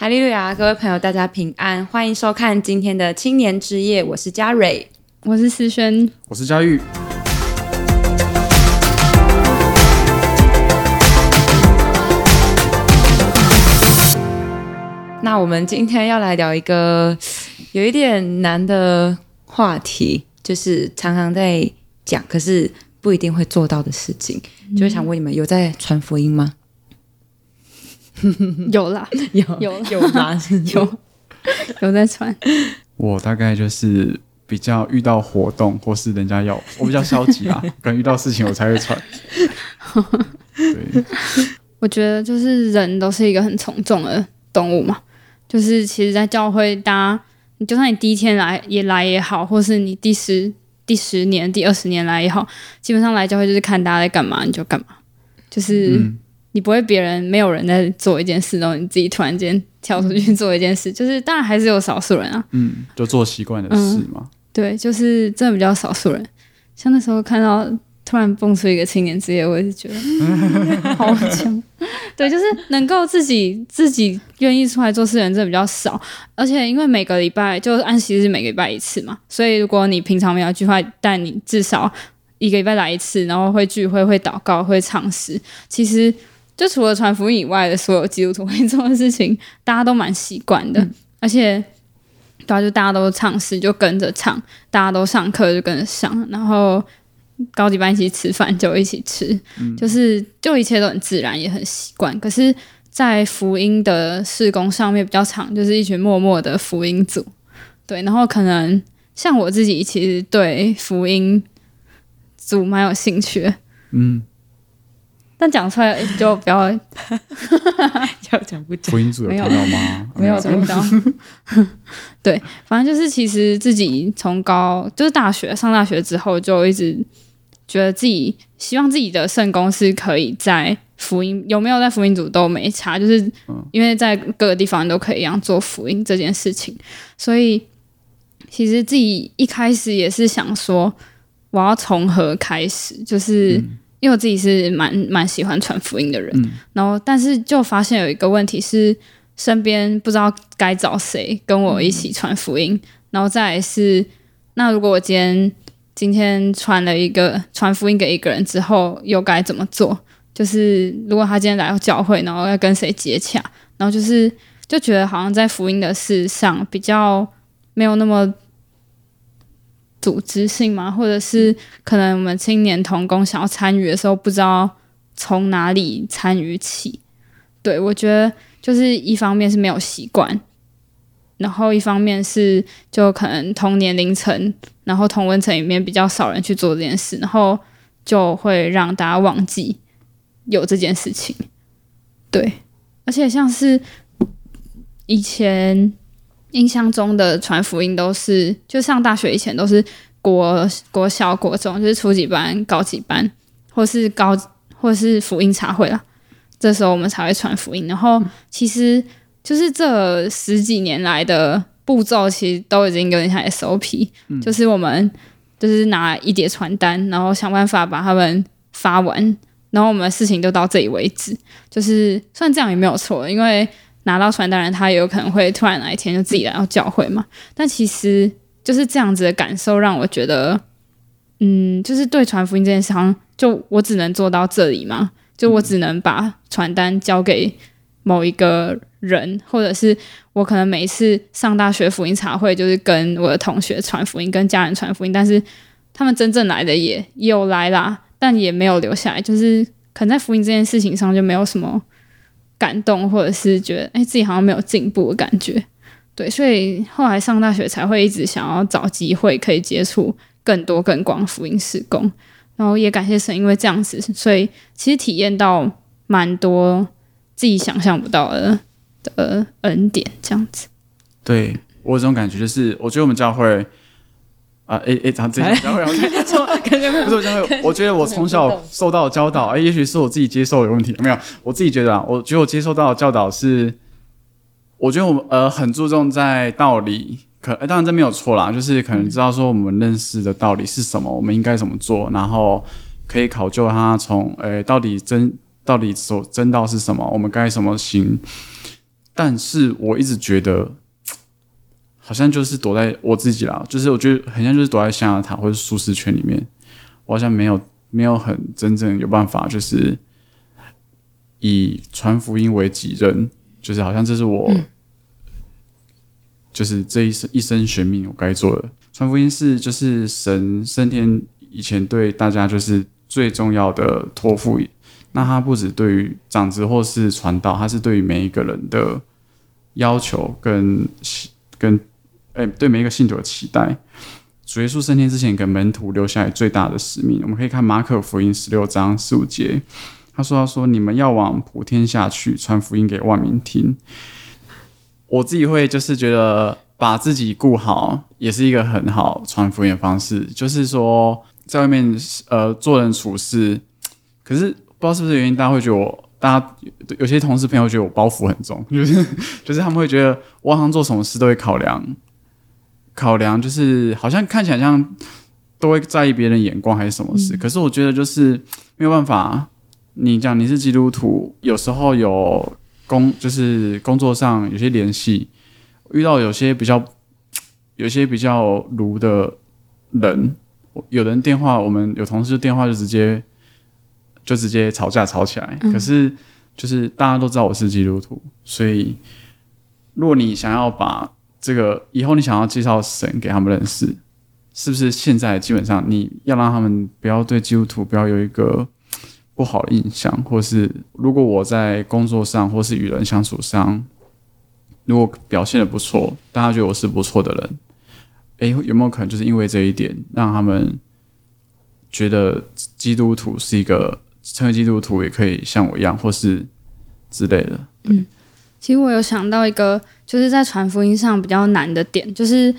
哈利路亚，各位朋友，大家平安，欢迎收看今天的青年之夜。我是嘉蕊，我是思轩，我是嘉玉。那我们今天要来聊一个有一点难的话题，就是常常在讲，可是不一定会做到的事情。嗯、就是想问你们，有在传福音吗？有啦，有有有吗？有有在传。我大概就是比较遇到活动或是人家要我比较消极啊，可能遇到事情我才会传。对，我觉得就是人都是一个很从众的动物嘛，就是其实，在教会，大家你就算你第一天来也来也好，或是你第十第十年、第二十年来也好，基本上来教会就是看大家在干嘛，你就干嘛，就是。嗯你不会，别人没有人在做一件事，然后你自己突然间跳出去做一件事，就是当然还是有少数人啊，嗯，就做习惯的事嘛、嗯。对，就是真的比较少数人。像那时候看到突然蹦出一个青年之夜，我也是觉得 好强。对，就是能够自己自己愿意出来做事的人真的比较少，而且因为每个礼拜就按息日是每个礼拜一次嘛，所以如果你平常没有聚会，但你至少一个礼拜来一次，然后会聚会、会祷告、会唱诗，其实。就除了传福音以外的所有基督徒会 做的事情，大家都蛮习惯的，嗯、而且对啊，就大家都唱诗就跟着唱，大家都上课就跟着上，然后高级班一起吃饭就一起吃，嗯、就是就一切都很自然，也很习惯。可是，在福音的事工上面比较长，就是一群默默的福音组，对，然后可能像我自己其实对福音组蛮有兴趣的，嗯。但讲出来就不要，要讲不讲？福音组有听到吗？没有听到。对，反正就是其实自己从高就是大学上大学之后，就一直觉得自己希望自己的圣公是可以在福音有没有在福音组都没差，就是因为在各个地方都可以一样做福音这件事情，所以其实自己一开始也是想说，我要从何开始？就是。嗯因为我自己是蛮蛮喜欢传福音的人，嗯、然后但是就发现有一个问题是，身边不知道该找谁跟我一起传福音，嗯、然后再来是，那如果我今天今天传了一个传福音给一个人之后，又该怎么做？就是如果他今天来到教会，然后要跟谁接洽，然后就是就觉得好像在福音的事上比较没有那么。组织性吗？或者是可能我们青年童工想要参与的时候，不知道从哪里参与起。对，我觉得就是一方面是没有习惯，然后一方面是就可能同年龄层，然后同温层里面比较少人去做这件事，然后就会让大家忘记有这件事情。对，而且像是以前。印象中的传福音都是，就上大学以前都是国国小、国中，就是初级班、高级班，或是高或是福音茶会啦。这时候我们才会传福音。然后其实就是这十几年来的步骤，其实都已经有点像 SOP，就是我们就是拿一叠传单，然后想办法把他们发完，然后我们的事情就到这里为止。就是算这样也没有错，因为。拿到传单人，他也有可能会突然哪一天就自己来到教会嘛。但其实就是这样子的感受，让我觉得，嗯，就是对传福音这件事，好像就我只能做到这里嘛。就我只能把传单交给某一个人，或者是我可能每一次上大学福音茶会，就是跟我的同学传福音，跟家人传福音。但是他们真正来的也也有来啦，但也没有留下来。就是可能在福音这件事情上就没有什么。感动，或者是觉得哎、自己好像没有进步的感觉，对，所以后来上大学才会一直想要找机会可以接触更多更广福音事工，然后也感谢神，因为这样子，所以其实体验到蛮多自己想象不到的的恩典，这样子。对，我有这种感觉，就是我觉得我们教会。啊，诶、欸、诶，他这样 不是我教会。我觉得我从小受到的教导，哎，也许是我自己接受有问题，没有，我自己觉得啊，我觉得我接受到的教导是，我觉得我们呃很注重在道理，可、欸、当然这没有错啦，就是可能知道说我们认识的道理是什么，我们应该怎么做，然后可以考究他从诶、欸、到底真到底所真道是什么，我们该怎么行。但是我一直觉得，好像就是躲在我自己啦，就是我觉得很像就是躲在象牙塔或者舒适圈里面，我好像没有没有很真正有办法，就是以传福音为己任，就是好像这是我，嗯、就是这一生一生玄命我该做的。传福音是就是神升天以前对大家就是最重要的托付。那他不止对于长子或是传道，他是对于每一个人的要求跟跟哎、对每一个信徒的期待。主耶稣升天之前，给门徒留下来最大的使命，我们可以看马可福音十六章十五节，他说：“他说你们要往普天下去，传福音给万民听。”我自己会就是觉得把自己顾好，也是一个很好传福音的方式。就是说，在外面呃做人处事，可是。不知道是不是原因，大家会觉得我，大家有些同事朋友觉得我包袱很重，就是就是他们会觉得我好像做什么事都会考量，考量就是好像看起来像都会在意别人眼光还是什么事。嗯、可是我觉得就是没有办法，你讲你是基督徒，有时候有工就是工作上有些联系，遇到有些比较 有些比较鲁的人，有人电话，我们有同事电话就直接。就直接吵架吵起来，嗯、可是就是大家都知道我是基督徒，所以如果你想要把这个以后你想要介绍神给他们认识，是不是现在基本上你要让他们不要对基督徒不要有一个不好的印象，或是如果我在工作上或是与人相处上，如果表现的不错，大家觉得我是不错的人，诶，有没有可能就是因为这一点让他们觉得基督徒是一个？成为基督徒也可以像我一样，或是之类的。嗯，其实我有想到一个，就是在传福音上比较难的点，就是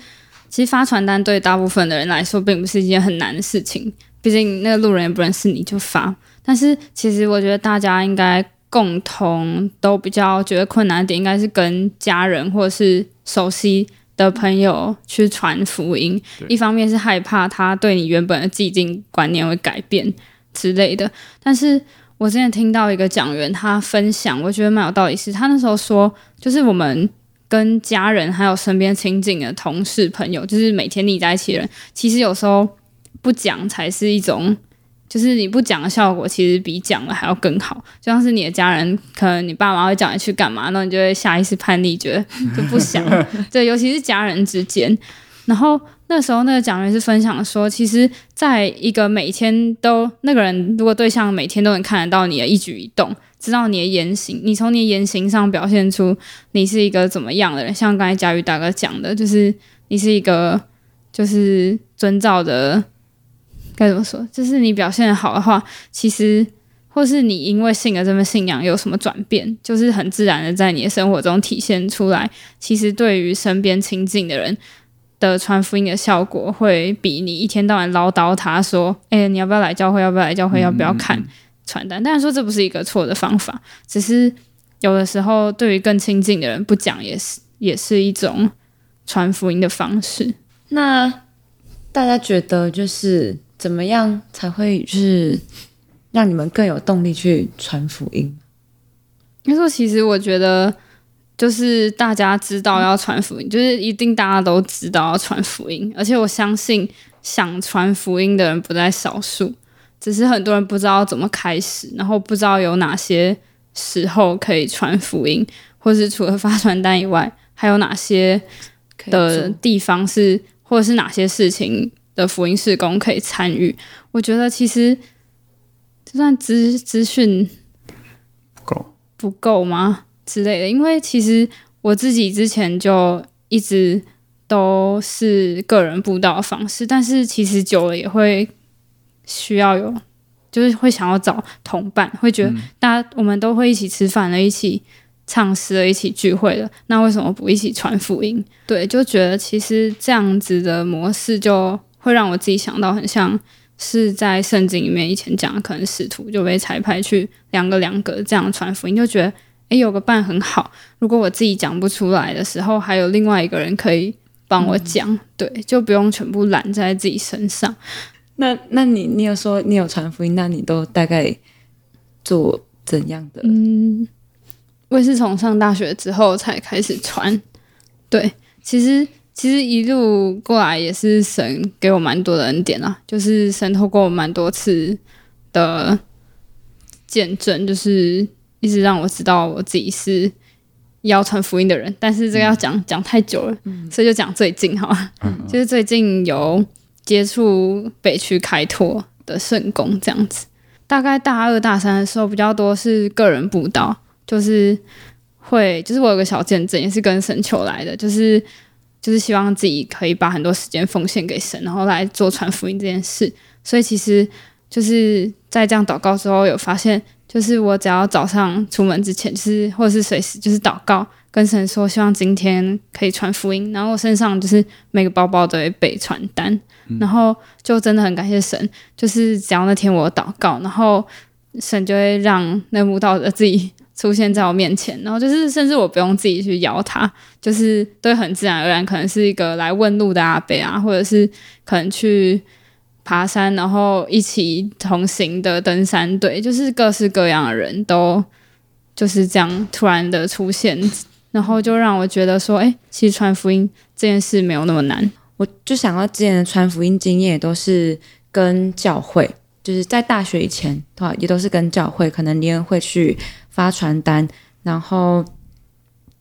其实发传单对大部分的人来说，并不是一件很难的事情。毕竟那个路人也不认识你就发。但是其实我觉得大家应该共同都比较觉得困难的点，应该是跟家人或者是熟悉的朋友去传福音。一方面是害怕他对你原本的既定观念会改变。之类的，但是我之前听到一个讲员他分享，我觉得蛮有道理。是他那时候说，就是我们跟家人还有身边亲近的同事朋友，就是每天腻在一起的人，其实有时候不讲才是一种，就是你不讲的效果，其实比讲了还要更好。就像是你的家人，可能你爸妈会叫你去干嘛，那你就会下意识叛逆，觉得就不想。对，尤其是家人之间，然后。那时候那个讲员是分享说，其实在一个每天都那个人，如果对象每天都能看得到你的一举一动，知道你的言行，你从你的言行上表现出你是一个怎么样的人，像刚才佳宇大哥讲的，就是你是一个就是遵照的，该怎么说，就是你表现得好的话，其实或是你因为信了这份信仰有什么转变，就是很自然的在你的生活中体现出来。其实对于身边亲近的人。的传福音的效果会比你一天到晚唠叨他说：“哎、欸，你要不要来教会？要不要来教会？要不要看传单？”当然说这不是一个错的方法，只是有的时候对于更亲近的人不讲也是也是一种传福音的方式。那大家觉得就是怎么样才会就是让你们更有动力去传福音？因为说其实我觉得。就是大家知道要传福音，就是一定大家都知道要传福音，而且我相信想传福音的人不在少数，只是很多人不知道怎么开始，然后不知道有哪些时候可以传福音，或是除了发传单以外，还有哪些的地方是，或者是哪些事情的福音事工可以参与。我觉得其实就算资资讯不够不够吗？之类的，因为其实我自己之前就一直都是个人布道的方式，但是其实久了也会需要有，就是会想要找同伴，会觉得大家我们都会一起吃饭了，一起唱诗了，一起聚会了，那为什么不一起传福音？对，就觉得其实这样子的模式就会让我自己想到很像是在圣经里面以前讲的，可能使徒就被裁派去两个两个这样传福音，就觉得。诶，有个伴很好。如果我自己讲不出来的时候，还有另外一个人可以帮我讲，嗯、对，就不用全部揽在自己身上。那，那你，你有说你有传福音，那你都大概做怎样的？嗯，我也是从上大学之后才开始传。对，其实其实一路过来也是神给我蛮多的恩典啊，就是神透过我蛮多次的见证，就是一直让我知道我自己是要传福音的人。但是这个要讲讲太久了，嗯、所以就讲最近哈，嗯、就是最近有接触北区开拓的圣工这样子。大概大二大三的时候比较多是个人布道，就是会，就是我有个小见证，也是跟神求来的，就是就是希望自己可以把很多时间奉献给神，然后来做传福音这件事。所以其实就是在这样祷告之后，有发现，就是我只要早上出门之前，就是或者是随时就是祷告，跟神说希望今天可以传福音，然后我身上就是每个包包都会备传单。然后就真的很感谢神，就是只要那天我祷告，然后神就会让那慕道者自己出现在我面前，然后就是甚至我不用自己去邀他，就是都很自然而然，可能是一个来问路的阿伯啊，或者是可能去爬山，然后一起同行的登山队，就是各式各样的人都就是这样突然的出现，然后就让我觉得说，哎，其实传福音这件事没有那么难。我就想到之前的传福音经验，也都是跟教会，就是在大学以前，对，也都是跟教会，可能连会去发传单，然后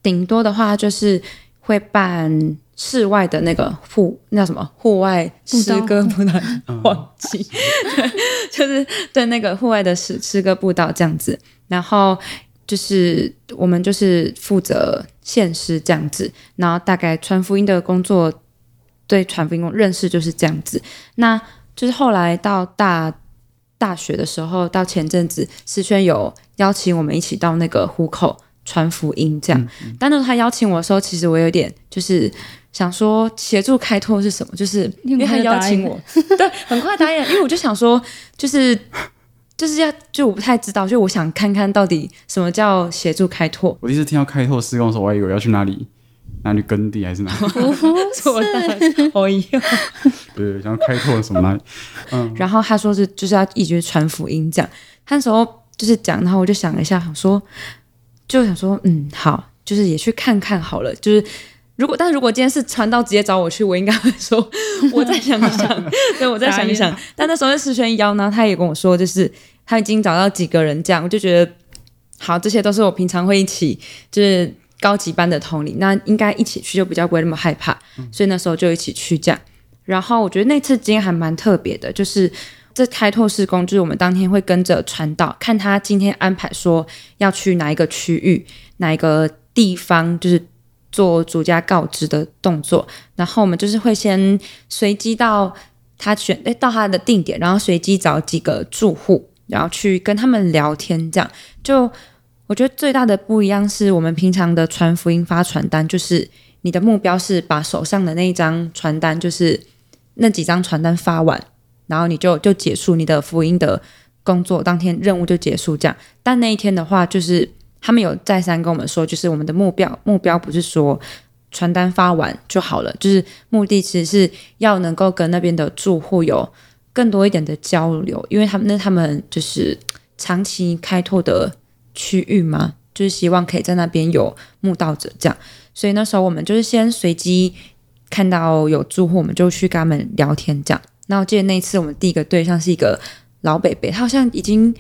顶多的话就是会办室外的那个户，那叫什么？户外诗歌布道，忘记，对，就是对那个户外的诗诗歌步道这样子，然后就是我们就是负责献诗这样子，然后大概传福音的工作。对传福音认识就是这样子，那就是后来到大大学的时候，到前阵子思轩有邀请我们一起到那个湖口传福音，这样。嗯嗯、但是他邀请我的时候，其实我有点就是想说协助开拓是什么，就是因为他邀请我，对，很快答应，因为我就想说，就是就是要就我不太知道，就我想看看到底什么叫协助开拓。我第一次听到开拓施工的时候，我还以为要去哪里。哪里耕地还是哪里？不是，我一样。对，想要开拓什么哪里？嗯。然后他说是就是要一直传福音这样。他那时候就是讲，然后我就想了一下，想说就想说嗯好，就是也去看看好了。就是如果，但是如果今天是传道直接找我去，我应该会说我再想一想，对，我再想一想。但那时候是思轩邀呢，他也跟我说，就是他已经找到几个人这样，我就觉得好，这些都是我平常会一起就是。高级班的同龄，那应该一起去就比较不会那么害怕，嗯、所以那时候就一起去这样。然后我觉得那次经验还蛮特别的，就是这开拓事工，就是我们当天会跟着传道，看他今天安排说要去哪一个区域、哪一个地方，就是做主家告知的动作。然后我们就是会先随机到他选，诶，到他的定点，然后随机找几个住户，然后去跟他们聊天，这样就。我觉得最大的不一样是我们平常的传福音发传单，就是你的目标是把手上的那一张传单，就是那几张传单发完，然后你就就结束你的福音的工作，当天任务就结束这样。但那一天的话，就是他们有再三跟我们说，就是我们的目标目标不是说传单发完就好了，就是目的其实是要能够跟那边的住户有更多一点的交流，因为他们那他们就是长期开拓的。区域嘛？就是希望可以在那边有慕道者这样，所以那时候我们就是先随机看到有住户，我们就去跟他们聊天这样。那我记得那一次我们第一个对象是一个老北北，他好像已经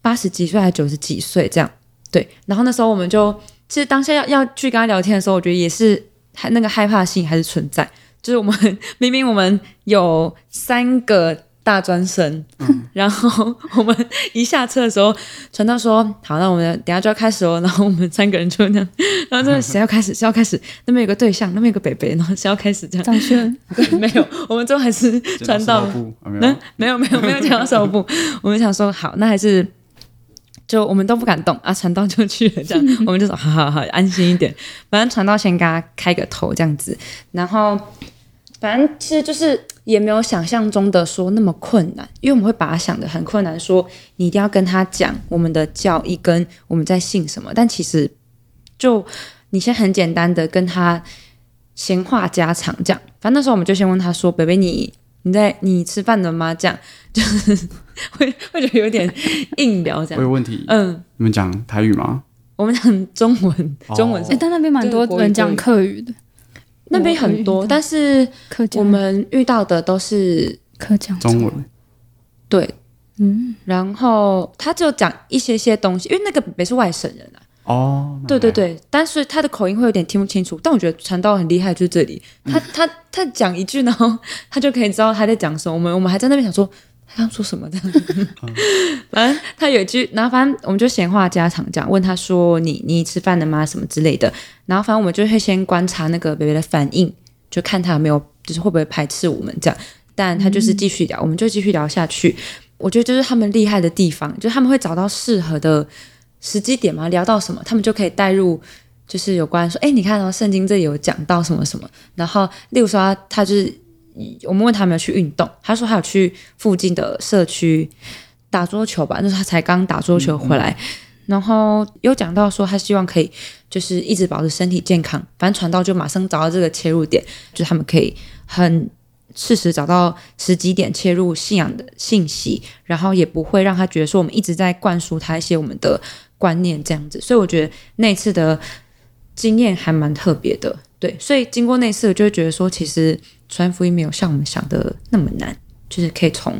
八十几岁还是九十几岁这样。对，然后那时候我们就其实当下要要去跟他聊天的时候，我觉得也是还那个害怕性还是存在，就是我们 明明我们有三个。大专生，嗯、然后我们一下车的时候，传道说：“好，那我们等下就要开始哦。”然后我们三个人就那样，然后这谁要开始？谁要开始？那边有个对象，那边有个北北，然后谁要开始？这样。张轩，对，没有，我们最后还是传道。那、啊、没有没有没有讲到手部，我们想说好，那还是就我们都不敢动啊，传道就去了，这样我们就说好好好，安心一点。反正传道先给他开个头这样子，然后。反正其实就是也没有想象中的说那么困难，因为我们会把它想的很困难，说你一定要跟他讲我们的教义跟我们在信什么。但其实就你先很简单的跟他闲话家常这样。反正那时候我们就先问他说：“北北，你你在你吃饭了吗？”这样就是会会觉得有点硬聊这样。我有问题，嗯，你们讲台语吗？我们讲中文，中文是，哎，但那边蛮多人讲客语的，那边很多，但是我们遇到的都是客讲中文，对，嗯，然后他就讲一些些东西，因为那个北是外省人啊。哦，对对对，但是他的口音会有点听不清楚。但我觉得传道很厉害，就是这里，他他他讲一句，然后他就可以知道他在讲什么。我们我们还在那边想说他刚说什么这样。反正他有一句，然后反正我们就闲话家常这样，问他说你你吃饭了吗？什么之类的。然后反正我们就会先观察那个 baby 的反应，就看他有没有就是会不会排斥我们这样。但他就是继续聊，我们就继续聊下去。我觉得就是他们厉害的地方，就是他们会找到适合的。时机点嘛，聊到什么，他们就可以带入，就是有关说，哎，你看到圣经这里有讲到什么什么，然后例如说他，他就是我们问他有没有去运动，他说他有去附近的社区打桌球吧，那时候他才刚打桌球回来，嗯嗯，然后有讲到说他希望可以就是一直保持身体健康，反正传道就马上找到这个切入点，就是他们可以很。适时找到时机点切入信仰的信息，然后也不会让他觉得说我们一直在灌输他一些我们的观念这样子，所以我觉得那次的经验还蛮特别的，对，所以经过那次，我就会觉得说，其实传福音没有像我们想的那么难，就是可以从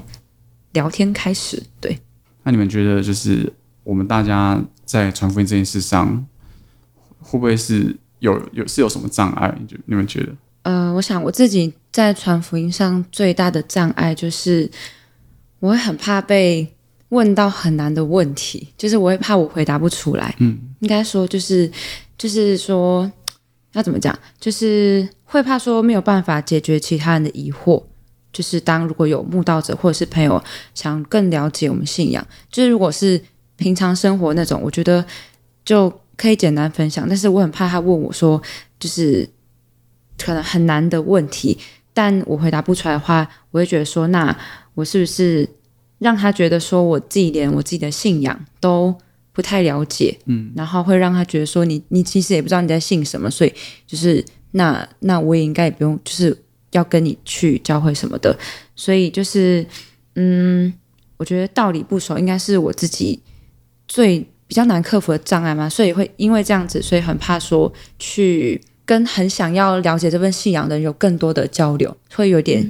聊天开始，对。那你们觉得，就是我们大家在传福音这件事上，会不会是有有是有什么障碍？就你们觉得？呃，我想我自己在传福音上最大的障碍就是，我会很怕被问到很难的问题，就是我会怕我回答不出来。嗯，应该说就是就是说要怎么讲，就是会怕说没有办法解决其他人的疑惑。就是当如果有慕道者或者是朋友想更了解我们信仰，就是如果是平常生活那种，我觉得就可以简单分享。但是我很怕他问我说，就是。可能很难的问题，但我回答不出来的话，我会觉得说，那我是不是让他觉得说，我自己连我自己的信仰都不太了解，嗯，然后会让他觉得说你，你你其实也不知道你在信什么，所以就是那那我也应该也不用，就是要跟你去教会什么的，所以就是嗯，我觉得道理不熟应该是我自己最比较难克服的障碍嘛，所以会因为这样子，所以很怕说去。跟很想要了解这份信仰的人有更多的交流，会有点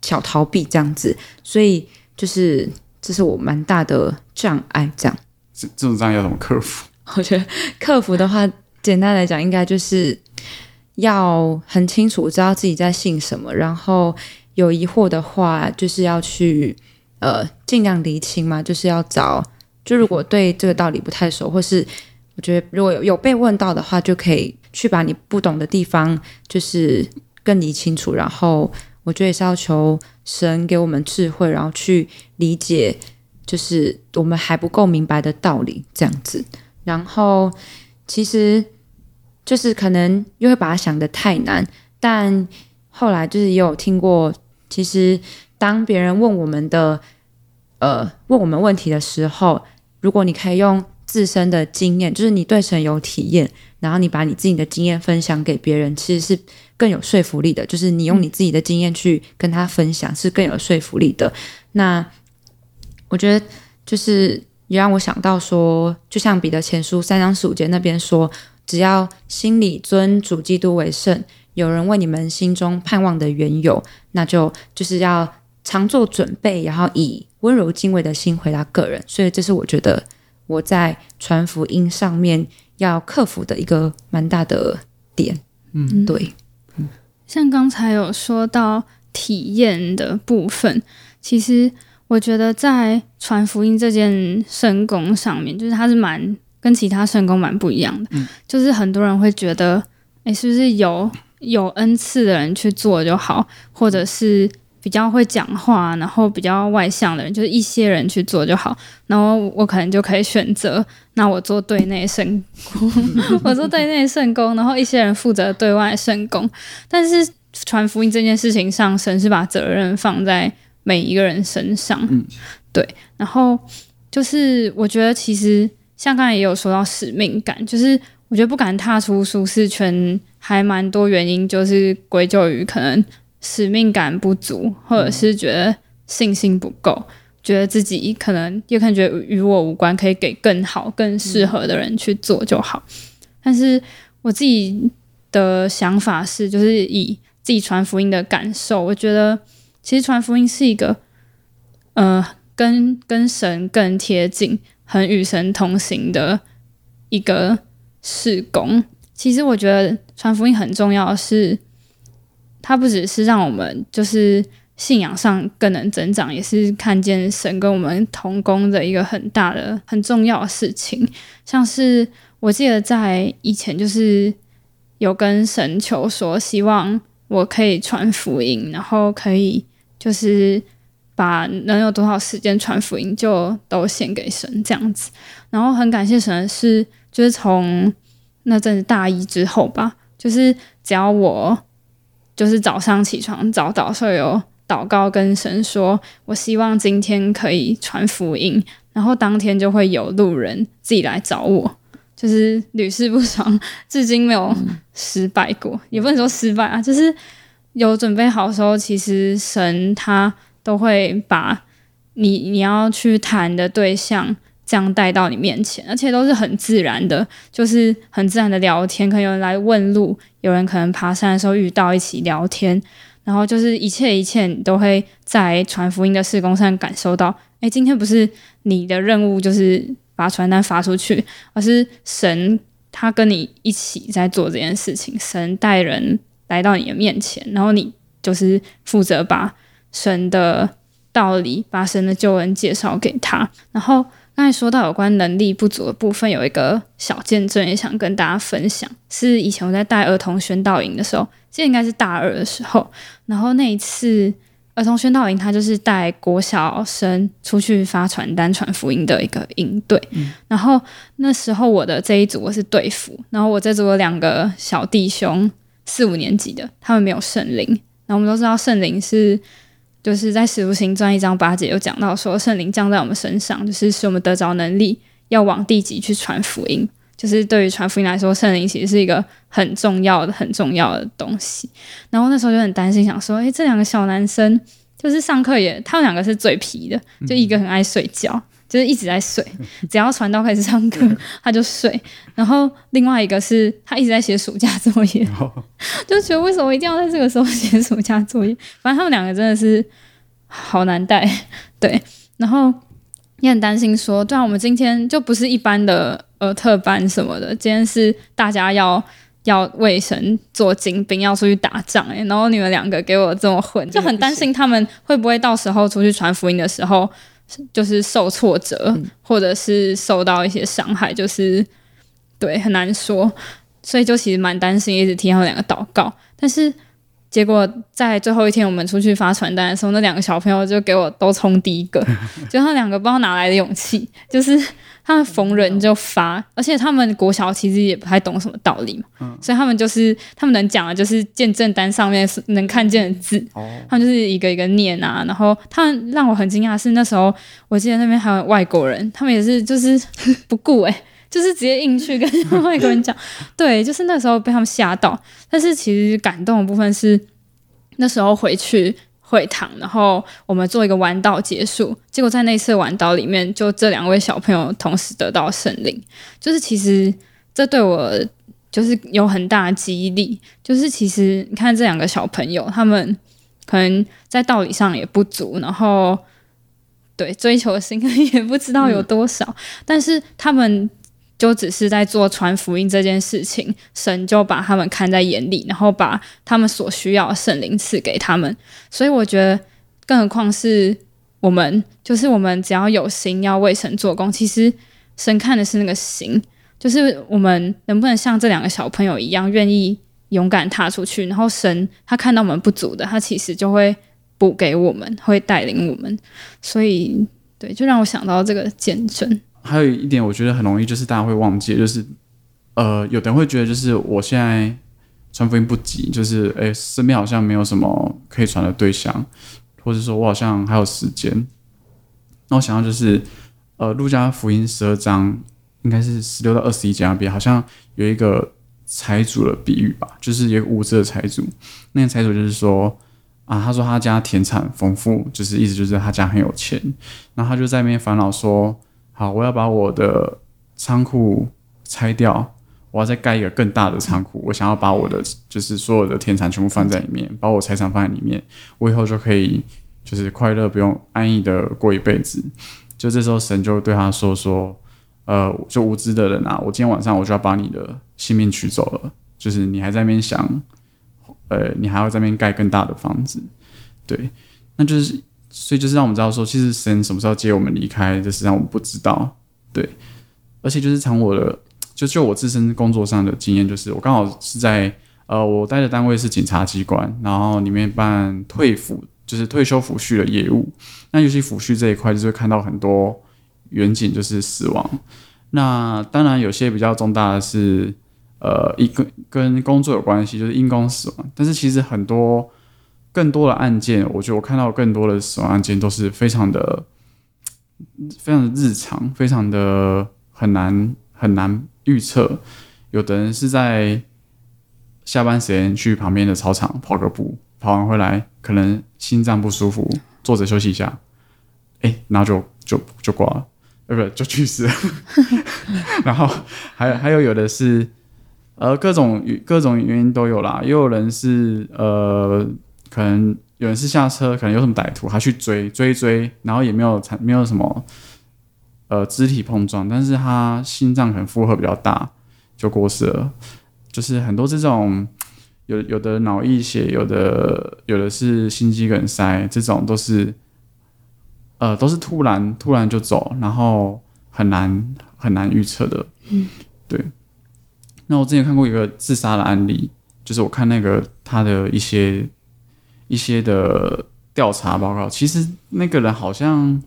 小逃避这样子，所以就是这是我蛮大的障碍。这样，这这种障碍要怎么克服？我觉得克服的话，简单来讲，应该就是要很清楚知道自己在信什么，然后有疑惑的话，就是要去呃尽量厘清嘛，就是要找。就如果对这个道理不太熟，或是我觉得如果有有被问到的话，就可以。去把你不懂的地方，就是更理清楚。然后，我觉得也是要求神给我们智慧，然后去理解，就是我们还不够明白的道理这样子。然后，其实就是可能又会把它想得太难。但后来就是也有听过，其实当别人问我们的，呃，问我们问题的时候，如果你可以用自身的经验，就是你对神有体验。然后你把你自己的经验分享给别人，其实是更有说服力的。就是你用你自己的经验去跟他分享，是更有说服力的。那我觉得就是也让我想到说，就像彼得前书三章十五节那边说，只要心里尊主基督为圣，有人为你们心中盼望的缘由，那就就是要常做准备，然后以温柔敬畏的心回答个人。所以这是我觉得我在传福音上面。要克服的一个蛮大的点，嗯，对，嗯，像刚才有说到体验的部分，其实我觉得在传福音这件圣工上面，就是它是蛮跟其他圣工蛮不一样的，嗯，就是很多人会觉得，哎，是不是有有恩赐的人去做就好，或者是。比较会讲话，然后比较外向的人，就是一些人去做就好。然后我可能就可以选择，那我做对内圣工，我做对内圣工，然后一些人负责对外圣工。但是传福音这件事情上，神是把责任放在每一个人身上。嗯，对。然后就是我觉得，其实像刚才也有说到使命感，就是我觉得不敢踏出舒适圈，还蛮多原因，就是归咎于可能。使命感不足，或者是觉得信心不够，觉得自己可能也可能觉得与我无关，可以给更好、更适合的人去做就好。但是我自己的想法是，就是以自己传福音的感受，我觉得其实传福音是一个，呃，跟跟神更贴近、很与神同行的一个事工。其实我觉得传福音很重要的是，它不只是让我们就是信仰上更能增长，也是看见神跟我们同工的一个很大的、很重要的事情。像是我记得在以前就是。有跟神求说，希望我可以传福音，然后可以就是把能有多少时间传福音就都献给神这样子。然后很感谢神是，就是从那阵子大一之后吧，就是只要我就是早上起床早祷时有祷告跟神说，我希望今天可以传福音，然后当天就会有路人自己来找我。就是屡试不爽，至今没有失败过，也不能说失败啊，就是有准备好的时候，其实神他都会把你你要去谈的对象这样带到你面前，而且都是很自然的，就是很自然的聊天，可能有人来问路，有人可能爬山的时候遇到一起聊天，然后就是一切一切你都会在传福音的事工上感受到，哎，今天不是你的任务，就是。把传单发出去，而是神他跟你一起在做这件事情。神带人来到你的面前，然后你就是负责把神的道理、把神的救恩介绍给他。然后刚才说到有关能力不足的部分，有一个小见证也想跟大家分享，是以前我在带儿童宣道营的时候，这应该是大二的时候，然后那一次。儿童宣道营，他就是带国小生出去发传单、传福音的一个营队。嗯、然后那时候我的这一组我是队服，然后我这组有两个小弟兄，四五年级的，他们没有圣灵。然后我们都知道圣灵是，就是在使徒行传一章八节有讲到说，圣灵降在我们身上，就是使我们得着能力，要往地极去传福音。就是对于传福音来说，圣灵其实是一个很重要的、很重要的东西。然后那时候就很担心，想说：诶，这两个小男生就是上课也，他们两个是最皮的，就一个很爱睡觉，就是一直在睡，只要传道开始上课他就睡。然后另外一个是他一直在写暑假作业，就觉得为什么一定要在这个时候写暑假作业？反正他们两个真的是好难带，对。然后也很担心说，对啊，我们今天就不是一般的。呃，特班什么的，今天是大家要要为神做精兵，要出去打仗哎、欸，然后你们两个给我这么混，就很担心他们会不会到时候出去传福音的时候，就是受挫折，嗯、或者是受到一些伤害，就是对很难说，所以就其实蛮担心，一直替他们两个祷告，但是结果在最后一天我们出去发传单的时候，那两个小朋友就给我都冲第一个，就他两个不知道哪来的勇气，就是。他们逢人就发，而且他们国小其实也不太懂什么道理嘛，嗯、所以他们就是他们能讲的就是见证单上面能看见的字，哦、他们就是一个一个念啊。然后他们让我很惊讶的是那时候，我记得那边还有外国人，他们也是就是不顾哎、欸，就是直接硬去跟外国人讲，对，就是那时候被他们吓到。但是其实感动的部分是那时候回去。会堂，然后我们做一个弯道结束，结果在那次弯道里面，就这两位小朋友同时得到圣灵，就是其实这对我就是有很大的激励，就是其实你看这两个小朋友，他们可能在道理上也不足，然后对追求的心也不知道有多少，嗯、但是他们。就只是在做传福音这件事情，神就把他们看在眼里，然后把他们所需要的圣灵赐给他们。所以我觉得，更何况是我们，就是我们只要有心要为神做工，其实神看的是那个心，就是我们能不能像这两个小朋友一样，愿意勇敢踏出去。然后神他看到我们不足的，他其实就会补给我们，会带领我们。所以，对，就让我想到这个见证。还有一点，我觉得很容易，就是大家会忘记，就是呃，有的人会觉得，就是我现在传福音不急，就是诶，身边好像没有什么可以传的对象，或者说我好像还有时间。那我想到就是，呃，路加福音十二章应该是十六到二十一节那边，好像有一个财主的比喻吧，就是有一个无知的财主，那个财主就是说，啊，他说他家田产丰富，就是意思就是他家很有钱。然后他就在那边烦恼说：“好，我要把我的仓库拆掉，我要再盖一个更大的仓库。我想要把我的就是所有的田产全部放在里面，把我财产放在里面，我以后就可以就是快乐，不用安逸的过一辈子。”就这时候，神就对他说：“说，呃，就无知的人啊，我今天晚上我就要把你的性命取走了。就是你还在那边想。”呃，你还要在那边盖更大的房子，对，那就是，所以就是让我们知道说，其实神什么时候接我们离开，这实际上我们不知道，对，而且就是从我的，就就我自身工作上的经验，就是我刚好是在，呃，我待的单位是警察机关，然后里面办退抚，就是退休抚恤的业务，那尤其抚恤这一块，就是会看到很多远景就是死亡，那当然有些比较重大的是。呃，一个跟工作有关系，就是因公死亡。但是其实很多更多的案件，我觉得我看到更多的死亡案件都是非常的、非常的日常，非常的很难很难预测。有的人是在下班时间去旁边的操场跑个步，跑完回来可能心脏不舒服，坐着休息一下，哎，然后就就就挂了，呃，不就去世了。然后还有还有有的是。呃，各种各种原因都有啦，也有人是呃，可能有人是下车，可能有什么歹徒，他去追追追，然后也没有产没有什么呃肢体碰撞，但是他心脏可能负荷比较大，就过世了。就是很多这种有有的脑溢血，有的有的是心肌梗塞，这种都是呃都是突然突然就走，然后很难很难预测的。嗯，对。那我之前看过一个自杀的案例，就是我看那个他的一些一些的调查报告，其实那个人好像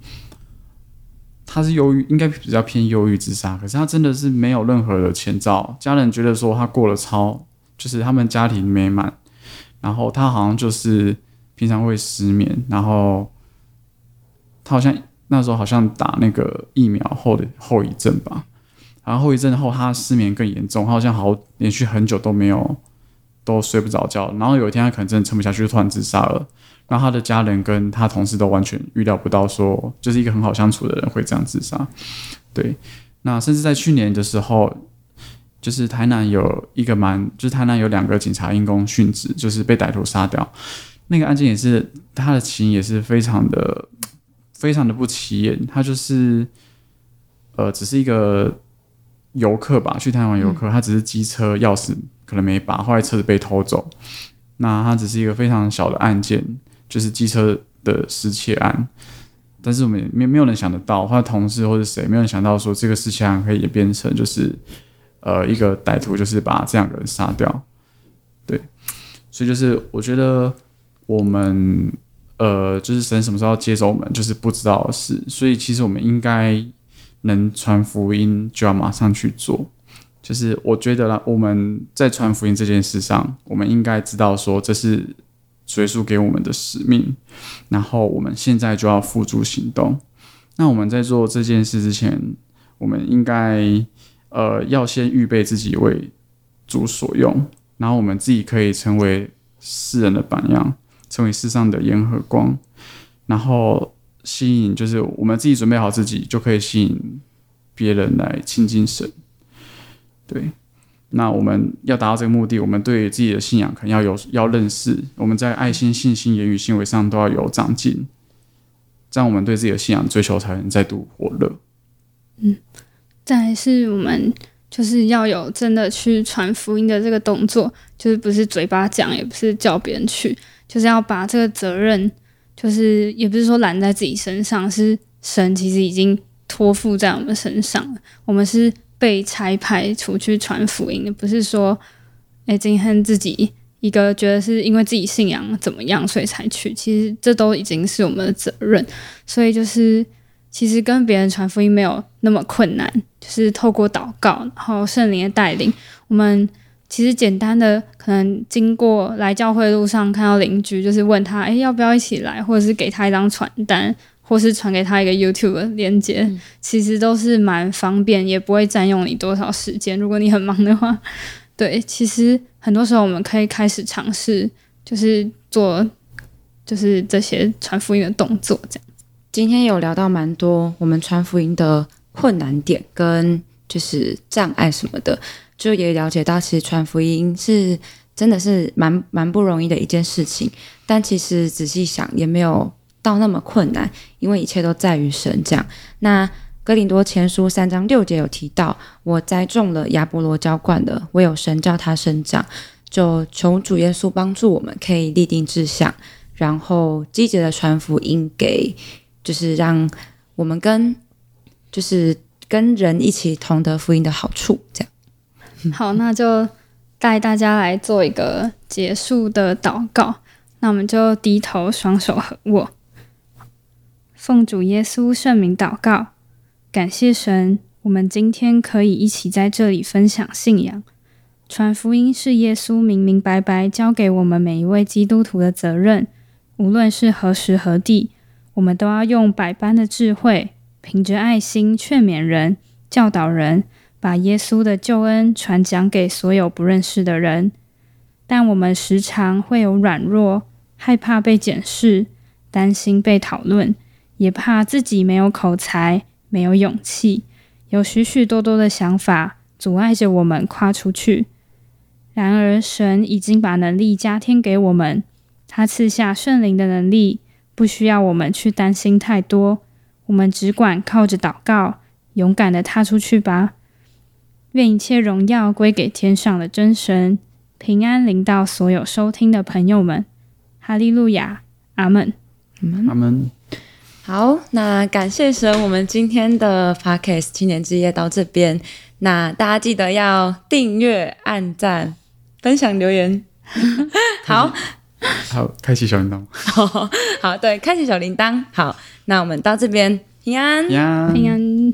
他是忧郁，应该比较偏忧郁自杀，可是他真的是没有任何的前兆，家人觉得说他过了超，就是他们家庭美满，然后他好像就是平常会失眠，然后他好像那时候好像打那个疫苗后的后遗症吧。然后后遗症后，他失眠更严重，他好像好连续很久都没有都睡不着觉。然后有一天，他可能真的撑不下去，就突然自杀了。然后他的家人跟他同事都完全预料不到，说就是一个很好相处的人会这样自杀。对，那甚至在去年的时候，就是台南有一个蛮，就是台南有两个警察因公殉职，就是被歹徒杀掉。那个案件也是他的起因也是非常的非常的不起眼，他就是呃，只是一个。游客吧，去台湾游客，他只是机车钥匙可能没拔，后来车子被偷走。那它只是一个非常小的案件，就是机车的失窃案。但是我们没没有人想得到，或者同事或者谁，没有人想到说这个事情可以演变成就是呃一个歹徒就是把这两个人杀掉。对，所以就是我觉得我们呃就是神什么时候要接走我们，就是不知道的事。所以其实我们应该。能传福音就要马上去做，就是我觉得啦，我们在传福音这件事上，我们应该知道说这是耶稣给我们的使命，然后我们现在就要付诸行动。那我们在做这件事之前，我们应该呃要先预备自己为主所用，然后我们自己可以成为世人的榜样，成为世上的盐和光，然后。吸引就是我们自己准备好自己，就可以吸引别人来亲近神。对，那我们要达到这个目的，我们对自己的信仰可能要有要认识，我们在爱心、信心、言语、行为上都要有长进，这样我们对自己的信仰追求才能再度火热。嗯，再是我们就是要有真的去传福音的这个动作，就是不是嘴巴讲，也不是叫别人去，就是要把这个责任。就是也不是说揽在自己身上，是神其实已经托付在我们身上了。我们是被差派出去传福音的，不是说，哎，今天自己一个觉得是因为自己信仰怎么样，所以才去。其实这都已经是我们的责任。所以就是，其实跟别人传福音没有那么困难，就是透过祷告，然后圣灵的带领，我们。其实简单的，可能经过来教会路上看到邻居，就是问他，哎，要不要一起来，或者是给他一张传单，或是传给他一个 YouTube 的链接，嗯、其实都是蛮方便，也不会占用你多少时间。如果你很忙的话，对，其实很多时候我们可以开始尝试，就是做就是这些传福音的动作，这样。今天有聊到蛮多我们传福音的困难点跟就是障碍什么的，就也了解到其实传福音是真的是蛮蛮不容易的一件事情。但其实仔细想也没有到那么困难，因为一切都在于神。这样，那哥林多前书三章六节有提到：“我栽种了，亚波罗浇灌的，唯有神叫他生长。”就求主耶稣帮助我们，可以立定志向，然后积极的传福音给，就是让我们跟就是跟人一起同得福音的好处。这样，好，那就带大家来做一个结束的祷告。那我们就低头，双手合握，奉主耶稣圣名祷告，感谢神，我们今天可以一起在这里分享信仰。传福音是耶稣明明白白交给我们每一位基督徒的责任。无论是何时何地，我们都要用百般的智慧，凭着爱心劝勉人、教导人，把耶稣的救恩传讲给所有不认识的人。但我们时常会有软弱，害怕被检视，担心被讨论，也怕自己没有口才、没有勇气，有许许多多的想法阻碍着我们跨出去。然而，神已经把能力加添给我们，他赐下圣灵的能力，不需要我们去担心太多，我们只管靠着祷告，勇敢地踏出去吧。愿一切荣耀归给天上的真神，平安临到所有收听的朋友们。哈利路亚，阿门，阿门。好，那感谢神，我们今天的 Podcast 青年之夜到这边，那大家记得要订阅、按赞。分享留言，好，好，开启小铃铛，好，对，开启小铃铛，好，那我们到这边，平安，平安。平安。